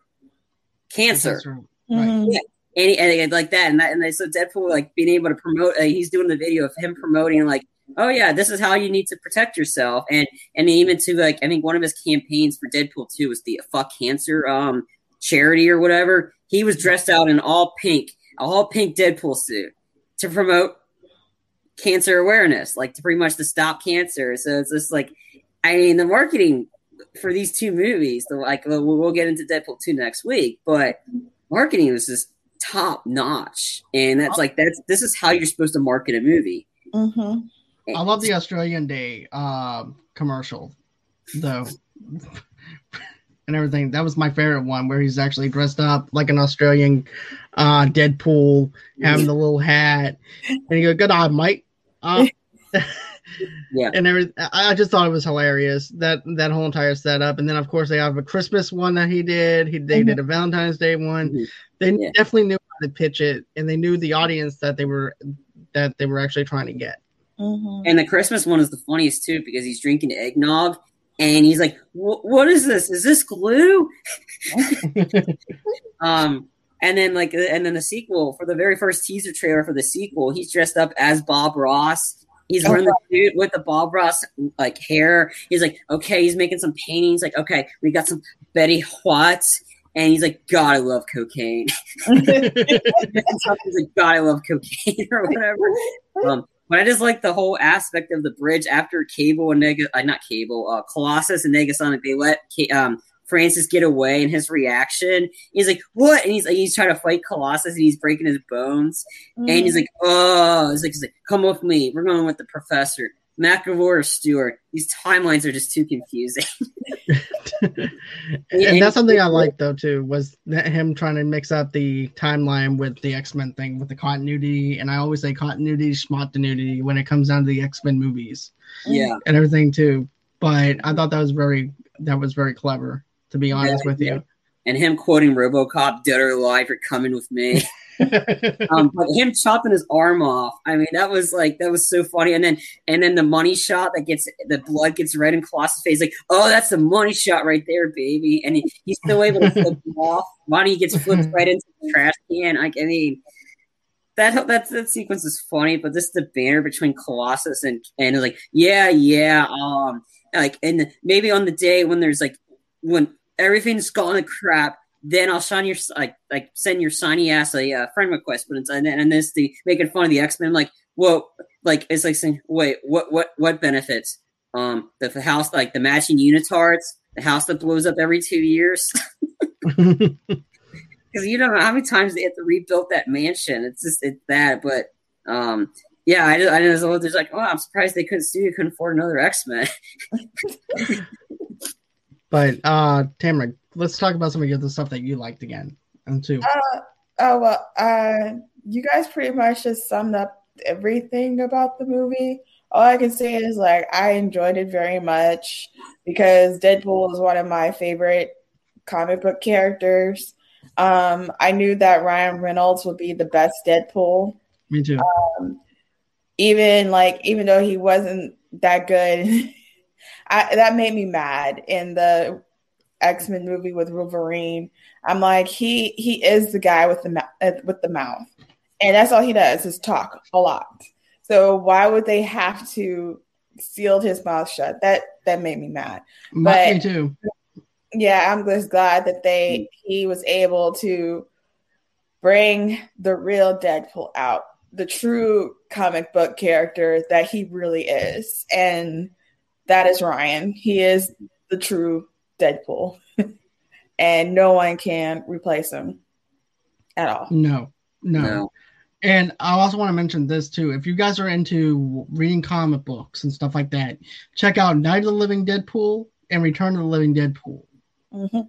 cancer Mhm. and, and, and like that and that and they, so Deadpool like being able to promote uh, he's doing the video of him promoting like oh yeah this is how you need to protect yourself. And and even to like I think one of his campaigns for Deadpool 2 was the fuck cancer um charity or whatever. He was dressed out in all pink a all pink Deadpool suit to promote cancer awareness like to pretty much to stop cancer. So it's just like I mean the marketing for these two movies the like we'll, we'll get into Deadpool 2 next week but marketing was just top notch. And that's like that's this is how you're supposed to market a movie. Mhm. I love the Australian Day um, commercial, though, and everything. That was my favorite one, where he's actually dressed up like an Australian uh, Deadpool, having the little hat, and he goes, "Good eye, Mike." Uh, Yeah. and every I I just thought it was hilarious that that whole entire setup, and then of course they have a Christmas one that he did. He they did a Valentine's Day one. Mhm. They Yeah. definitely knew how to pitch it, and they knew the audience that they were that they were actually trying to get. Mhm. and the christmas one is the funniest too because he's drinking eggnog and he's like what is this is this glue um and then like and then the sequel for the very first teaser trailer for the sequel he's dressed up as bob ross He's wearing the suit with the Bob Ross like hair. He's like, okay, he's making some paintings. Like, okay, we got some Betty White, and he's like, God, I love cocaine. he's like, God, I love cocaine or whatever. Um, but I just like the whole aspect of the bridge after Cable and Neg- uh, not Cable, uh, Colossus and Negasonic. They let um, Francis get away, and his reaction, he's like, "What?" And he's like, he's trying to fight Colossus, and he's breaking his bones, and he's like, "Oh," he's like, he's like, "Come with me. We're going with the professor." McAvoy or Stewart. These timelines are just too confusing. and that's something I liked though too was that him trying to mix up the timeline with the X Men thing with the continuity, and I always say continuity, continuity when it comes down to the X Men movies yeah, and everything too. But I thought that was very that was very clever to be honest Yeah, with you. and him quoting RoboCop, "Dead or alive, you're coming with me." um, but him chopping his arm off, I mean, that was like that was so funny. And then and then the money shot that gets the blood gets red in Colossus' face, like, oh, that's the money shot right there, baby. And he, he's still able to flip him off. Money gets flipped right into the trash can. Like, I mean, that that that sequence is funny, but this is the banner between Colossus and and like, yeah, yeah, um, like, and maybe on the day when there's like when everything's gone to crap then I'll sign your like like send your signy ass a uh, friend request. But it's and then and this the making fun of the X Men. Like, whoa, like it's like saying, wait, what what what benefits? Um, the, the house like the matching unitards, the house that blows up every two years. Because you don't know how many times they have to rebuild that mansion. It's just it's that. But um, yeah, I I just there's like, oh, I'm surprised they couldn't studio couldn't afford another X Men. but uh Tamara, let's talk about some of the other stuff that you liked again. and two. Uh, oh well, uh, you guys pretty much just summed up everything about the movie. All I can say is like I enjoyed it very much because Deadpool is one of my favorite comic book characters. Um, I knew that Ryan Reynolds would be the best Deadpool. Me too. Um, even like even though he wasn't that good, I, that made me mad in the X Men movie with Wolverine. I'm like he he is the guy with the uh, with the mouth, and that's all he does is talk a lot. So why would they have to seal his mouth shut? That that made me mad. My, me too. Yeah, I'm just glad that they he was able to bring the real Deadpool out, the true comic book character that he really is, and that is Ryan. He is the true Deadpool, and no one can replace him at all. No, no. no. And I also want to mention this too. If you guys are into reading comic books and stuff like that, check out Night of the Living Deadpool and Return of the Living Deadpool. Mm-hmm.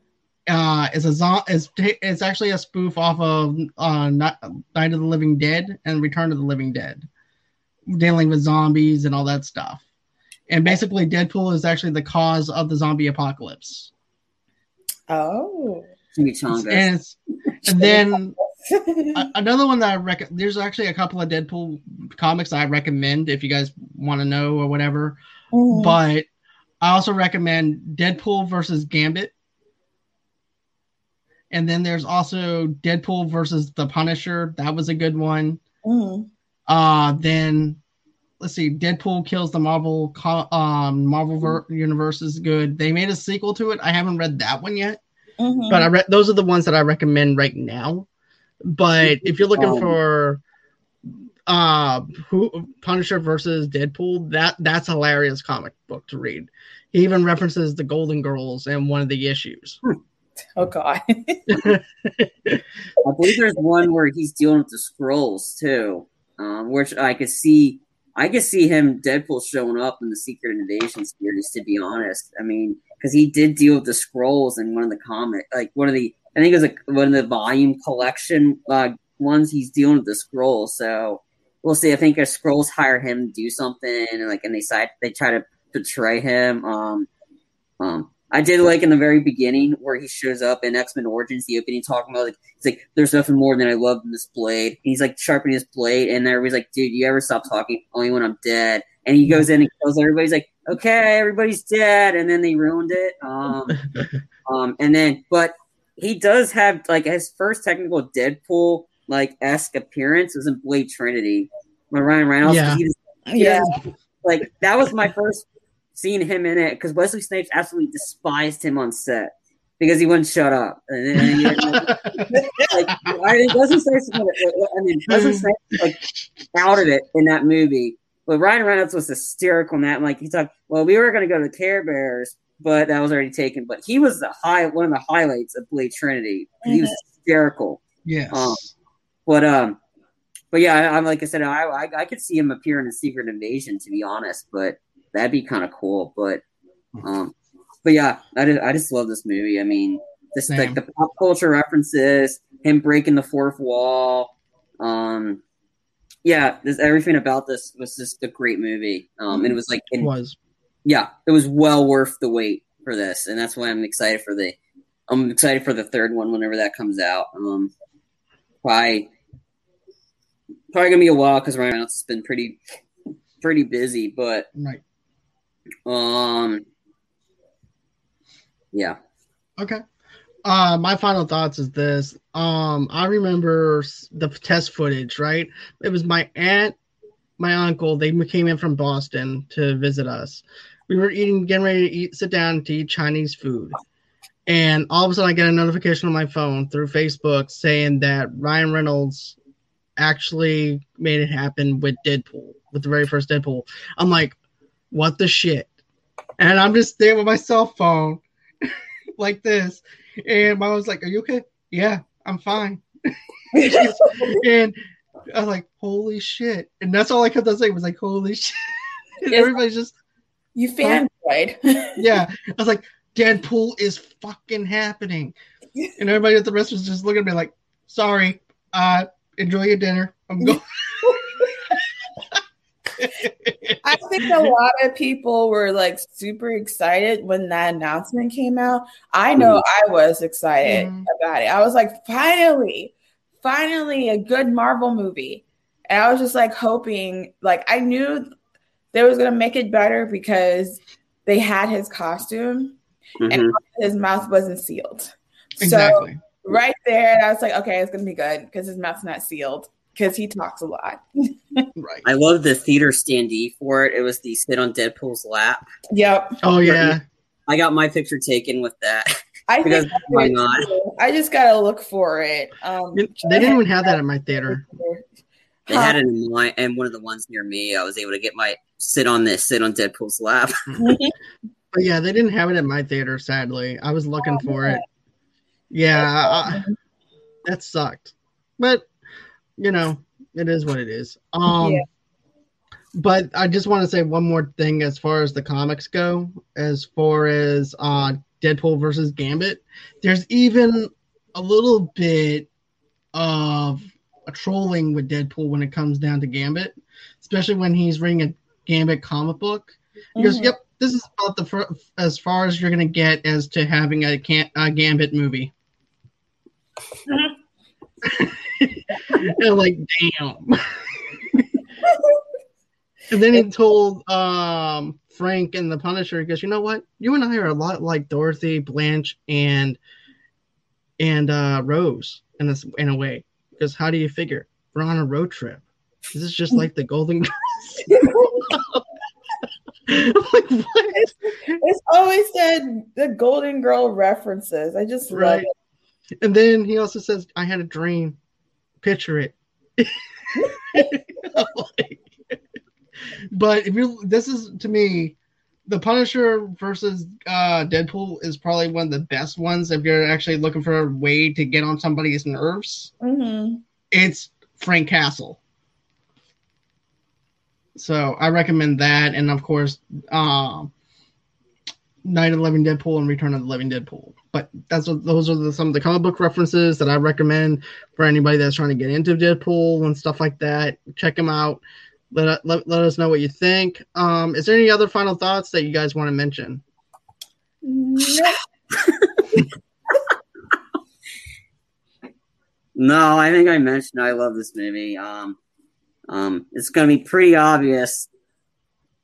Uh, it's a it's, it's actually a spoof off of uh, Night of the Living Dead and Return of the Living Dead, dealing with zombies and all that stuff. And basically, Deadpool is actually the cause of the zombie apocalypse. Oh, and, and then another one that I recommend. There's actually a couple of Deadpool comics I recommend if you guys want to know or whatever. Mm-hmm. But I also recommend Deadpool versus Gambit. And then there's also Deadpool versus the Punisher. That was a good one. Mm-hmm. Uh, then let's see, Deadpool kills the Marvel um, Marvel ver- universe is good. They made a sequel to it. I haven't read that one yet, mm-hmm. but I read those are the ones that I recommend right now. But if you're looking um, for uh who Punisher versus Deadpool, that that's hilarious comic book to read. He even references the Golden Girls in one of the issues. Oh god. I believe there's one where he's dealing with the scrolls too. Um, which I could see I could see him Deadpool showing up in the Secret Invasion series. To be honest, I mean, because he did deal with the scrolls in one of the comic, like one of the I think it was like one of the volume collection uh, ones. He's dealing with the scrolls, so we'll see. I think if scrolls hire him to do something, and like, and they side they try to betray him. Um, um, I did like in the very beginning where he shows up in X Men Origins, the opening, talking about like he's like, "There's nothing more than I love than this blade." And he's like sharpening his blade, and everybody's like, "Dude, you ever stop talking? Only when I'm dead." And he goes in and kills everybody's like, "Okay, everybody's dead," and then they ruined it. Um, um, and then but he does have like his first technical Deadpool like esque appearance was in Blade Trinity when Ryan Reynolds. Yeah. Just, yeah. like that was my first seeing him in it because Wesley Snipes absolutely despised him on set because he wouldn't shut up. And, and like, I mean, Wesley Snipes, I mean, Wesley Snipes like outed it in that movie. But Ryan Reynolds was hysterical in that. Like he thought, well, we were going to go to Care Bears, but that was already taken. But he was the high one of the highlights of Blade Trinity. He was mm-hmm. hysterical. Yes. Um, but um, but yeah, I'm like I said, I, I I could see him appear in a Secret Invasion to be honest, but that'd be kind of cool. But um, but yeah, I just, I just love this movie. I mean, just Same. like the pop culture references, him breaking the fourth wall. Um, yeah, this everything about this was just a great movie. Um, and it was like it was yeah, it was well worth the wait for this, and that's why I'm excited for the. I'm excited for the third one whenever that comes out. Um, probably probably gonna be a while because right now it's been pretty pretty busy, but right. Um. Yeah. Okay. Uh, my final thoughts is this. Um, I remember the test footage. Right, it was my aunt, my uncle. They came in from Boston to visit us, we were eating, getting ready to eat, sit down to eat Chinese food. And all of a sudden, I get a notification on my phone through Facebook saying that Ryan Reynolds actually made it happen with Deadpool, with the very first Deadpool. I'm like, what the shit? And I'm just there with my cell phone like this. And mom was like, Are you okay? Yeah, I'm fine. and I was like, Holy shit. And that's all I kept on saying was like, Holy shit. everybody's just you fanboyed. yeah. I was like, Deadpool is fucking happening. and everybody at the restaurant was just looking at me like, "Sorry, uh, enjoy your dinner. I'm going." I think a lot of people were like super excited when that announcement came out. I know I was excited Mhm. about it. I was like, finally, finally, a good Marvel movie. And I was just like hoping, like, I knew they was gonna make it better because they had his costume and Mhm. his mouth wasn't sealed. exactly. So right there, I was like, okay, it's gonna be good because his mouth's not sealed because he talks a lot. right. I love the theater standee for it. It was the sit on Deadpool's lap. Yep. Oh yeah. I got my picture taken with that. I Because think why not? I just gotta look for it. Um, They didn't even have that at my theater. They had it in my and one of the ones near me. I was able to get my sit on this, sit on Deadpool's lap. But yeah, they didn't have it at my theater. Sadly, I was looking for it. Yeah, I, that sucked. But you know, it is what it is. Um, Yeah. but I just want to say one more thing as far as the comics go. As far as uh, Deadpool versus Gambit, there's even a little bit of a trolling with Deadpool when it comes down to Gambit, especially when he's reading a Gambit comic book. He goes, Mhm. "Yep, this is about the fir- as far as you're gonna get as to having a, can- a Gambit movie." and like, damn. and then he told um, Frank and the Punisher, he goes, "You know what? You and I are a lot like Dorothy, Blanche, and and uh, Rose in this in a way. Because how do you figure we're on a road trip? This is just like the Golden Girls." Like, what? It's always said the Golden Girl references. I just love it. And then he also says, I had a dream. Picture it. but if you this is to me, the Punisher versus uh, Deadpool is probably one of the best ones if you're actually looking for a way to get on somebody's nerves. Mhm. It's Frank Castle. So I recommend that, and of course, um, Night of the Living Deadpool and Return of the Living Deadpool. But that's what those are the, some of the comic book references that I recommend for anybody that's trying to get into Deadpool and stuff like that. Check them out. Let, let, let us know what you think. Um, is there any other final thoughts that you guys want to mention? No. No, I think I mentioned I love this movie. Um, um, it's gonna be pretty obvious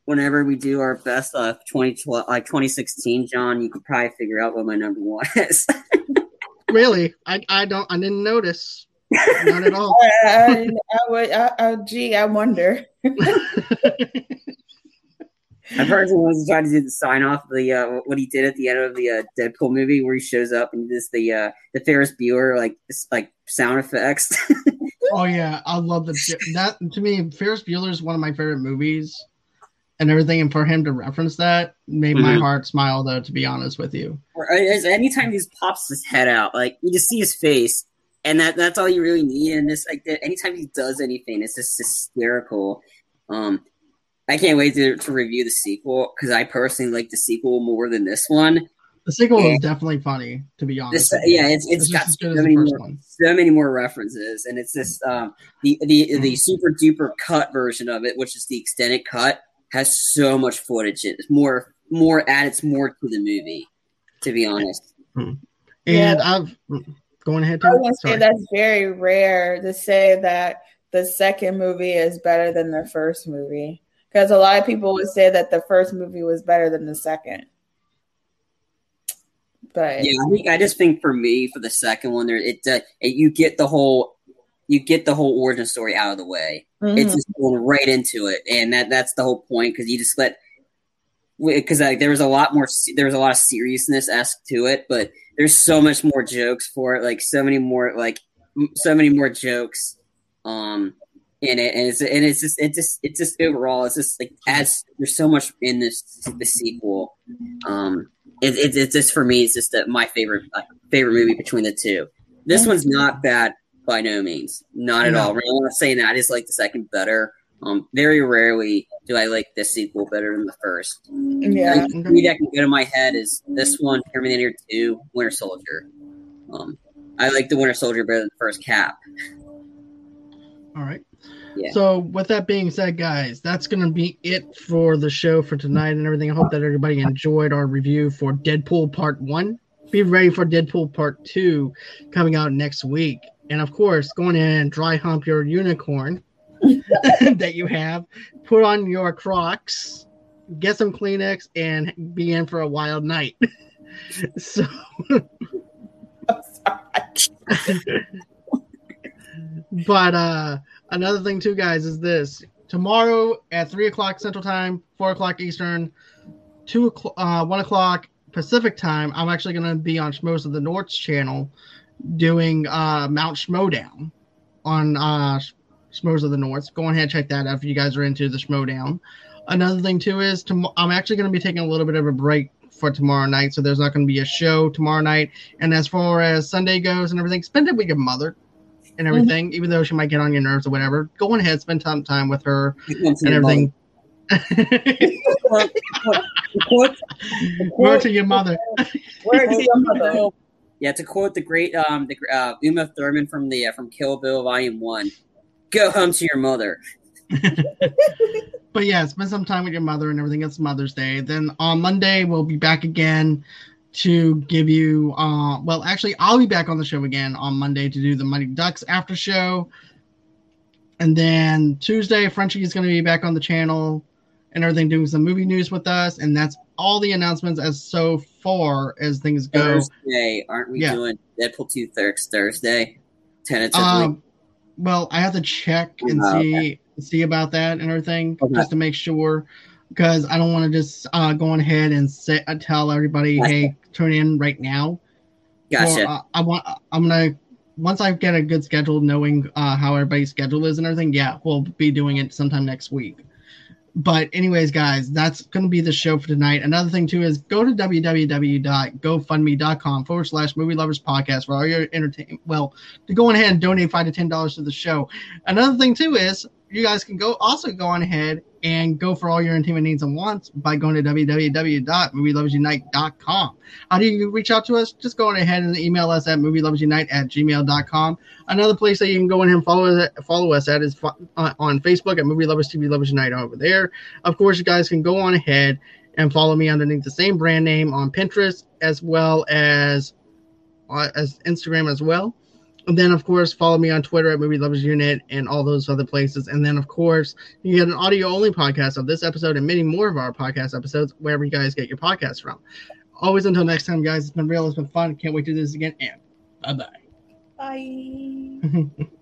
whenever we do our best of 2012, like 2016. John, you could probably figure out what my number one is. Really, I, I don't I didn't notice. Not at all. I, I would. I, I, gee, I wonder. I personally was trying to do the sign off the uh, what he did at the end of the uh, Deadpool movie where he shows up and does the uh, the Ferris Bueller like like sound effects. Oh yeah, I love the that to me. Ferris Bueller is one of my favorite movies, and everything. And for him to reference that made my Mhm. heart smile. Though, to be honest with you, uh, as- anytime he pops his head out, like you just see his face, and that that's all you really need. And this like that, anytime he does anything, it's just hysterical. Um, I can't wait to, to review the sequel because I personally like the sequel more than this one. the sequel Yeah. is definitely funny. To be honest, This, yeah, it's it's It's got just as good so many more, one. so many more references, and it's this um, the the the super duper cut version of it, which is the extended cut, has so much footage. It's more more adds more to the movie. To be honest, and Yeah. I've going ahead. I Tim? was gonna say that's very rare to say that the second movie is better than the first movie because a lot of people would say that the first movie was better than the second. But yeah, I think I just think for me, for the second one, there it, uh, it you get the whole you get the whole origin story out of the way. Mhm. It's just going right into it, and that that's the whole point because you just let because like there was a lot more there was a lot of seriousness esque to it, but there's so much more jokes for it, like so many more like so many more jokes um in it, and it's and it's just it just it's just overall it's just like as there's so much in this the sequel. Um, it, it, it's just for me, it's just uh my favorite like, favorite movie between the two. This one's not bad by no means, not at No. all. I'm not saying that. I just like the second better. Um, very rarely do I like the sequel better than the first. yeah, The movie that can go to my head is this one, Terminator Two, Winter Soldier. Um, I like the Winter Soldier better than the first Cap. All right. Yeah. So, with that being said, guys, that's going to be it for the show for tonight and everything. I hope that everybody enjoyed our review for Deadpool Part 1. Be ready for Deadpool Part 2 coming out next week. And of course, going in and dry hump your unicorn that you have, put on your Crocs, get some Kleenex, and be in for a wild night. so, but uh another thing too guys is this tomorrow at three o'clock central time four o'clock eastern two o'clock uh one o'clock pacific time i'm actually going to be on schmoes of the north's channel doing uh mount schmoedown on uh schmoes of the north go ahead and check that out if you guys are into the schmoedown another thing too is tom- i'm actually going to be taking a little bit of a break for tomorrow night so there's not going to be a show tomorrow night and as far as sunday goes and everything spend it with your mother and everything, even though she might get on your nerves or whatever. Go ahead, spend some time with her and everything. Quote, Word to your mother. Where is your mother? yeah, to quote the great um the uh, Uma Thurman from the uh, from Kill Bill Volume One, "Go home to your mother." but yeah, spend some time with your mother and everything. It's Mother's Day. Then on Monday we'll be back again to give you. Uh, well, actually, I'll be back on the show again on Monday to do the Mighty Ducks after show, and then Tuesday Frenchie is going to be back on the channel and everything, doing some movie news with us, and that's all the announcements as so far as things go. Thursday, aren't we Yeah. doing Deadpool two Thirks Thursday? Tentatively. Um, well, I have to check and Oh, see see about that and everything Okay. just to make sure because I don't want to just uh, go on ahead and say, uh, tell everybody, Gotcha. hey, turn in right now. gotcha. Or, uh, I want. I'm gonna once I get a good schedule, knowing uh, how everybody's schedule is and everything. Yeah, we'll be doing it sometime next week. But anyways, guys, that's going to be the show for tonight. Another thing too is go to www.gofundme.com forward slash movie lovers podcast for all your entertainment. Well, to go ahead and donate five to ten dollars to the show. Another thing too is you guys can go also go on ahead and go for all your entertainment needs and wants by going to www.movieloversunite.com. How do you reach out to us? Just go on ahead and email us at movieloversunite at gmail.com. Another place that you can go in and follow us, follow us at is uh, on Facebook at Movie Lovers TV Lovers Unite over there. Of course, you guys can go on ahead and follow me underneath the same brand name on Pinterest as well as uh, as Instagram as well. And then, of course, follow me on Twitter at Movie Lovers Unit and all those other places. And then, of course, you get an audio only podcast of this episode and many more of our podcast episodes wherever you guys get your podcasts from. Always until next time, guys. It's been real. It's been fun. Can't wait to do this again. And bye bye.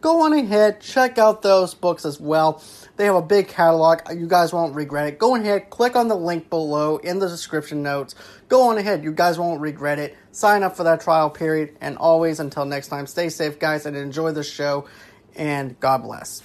go on ahead, check out those books as well. They have a big catalog. You guys won't regret it. Go ahead, click on the link below in the description notes. Go on ahead. You guys won't regret it. Sign up for that trial period. And always, until next time, stay safe, guys, and enjoy the show. And God bless.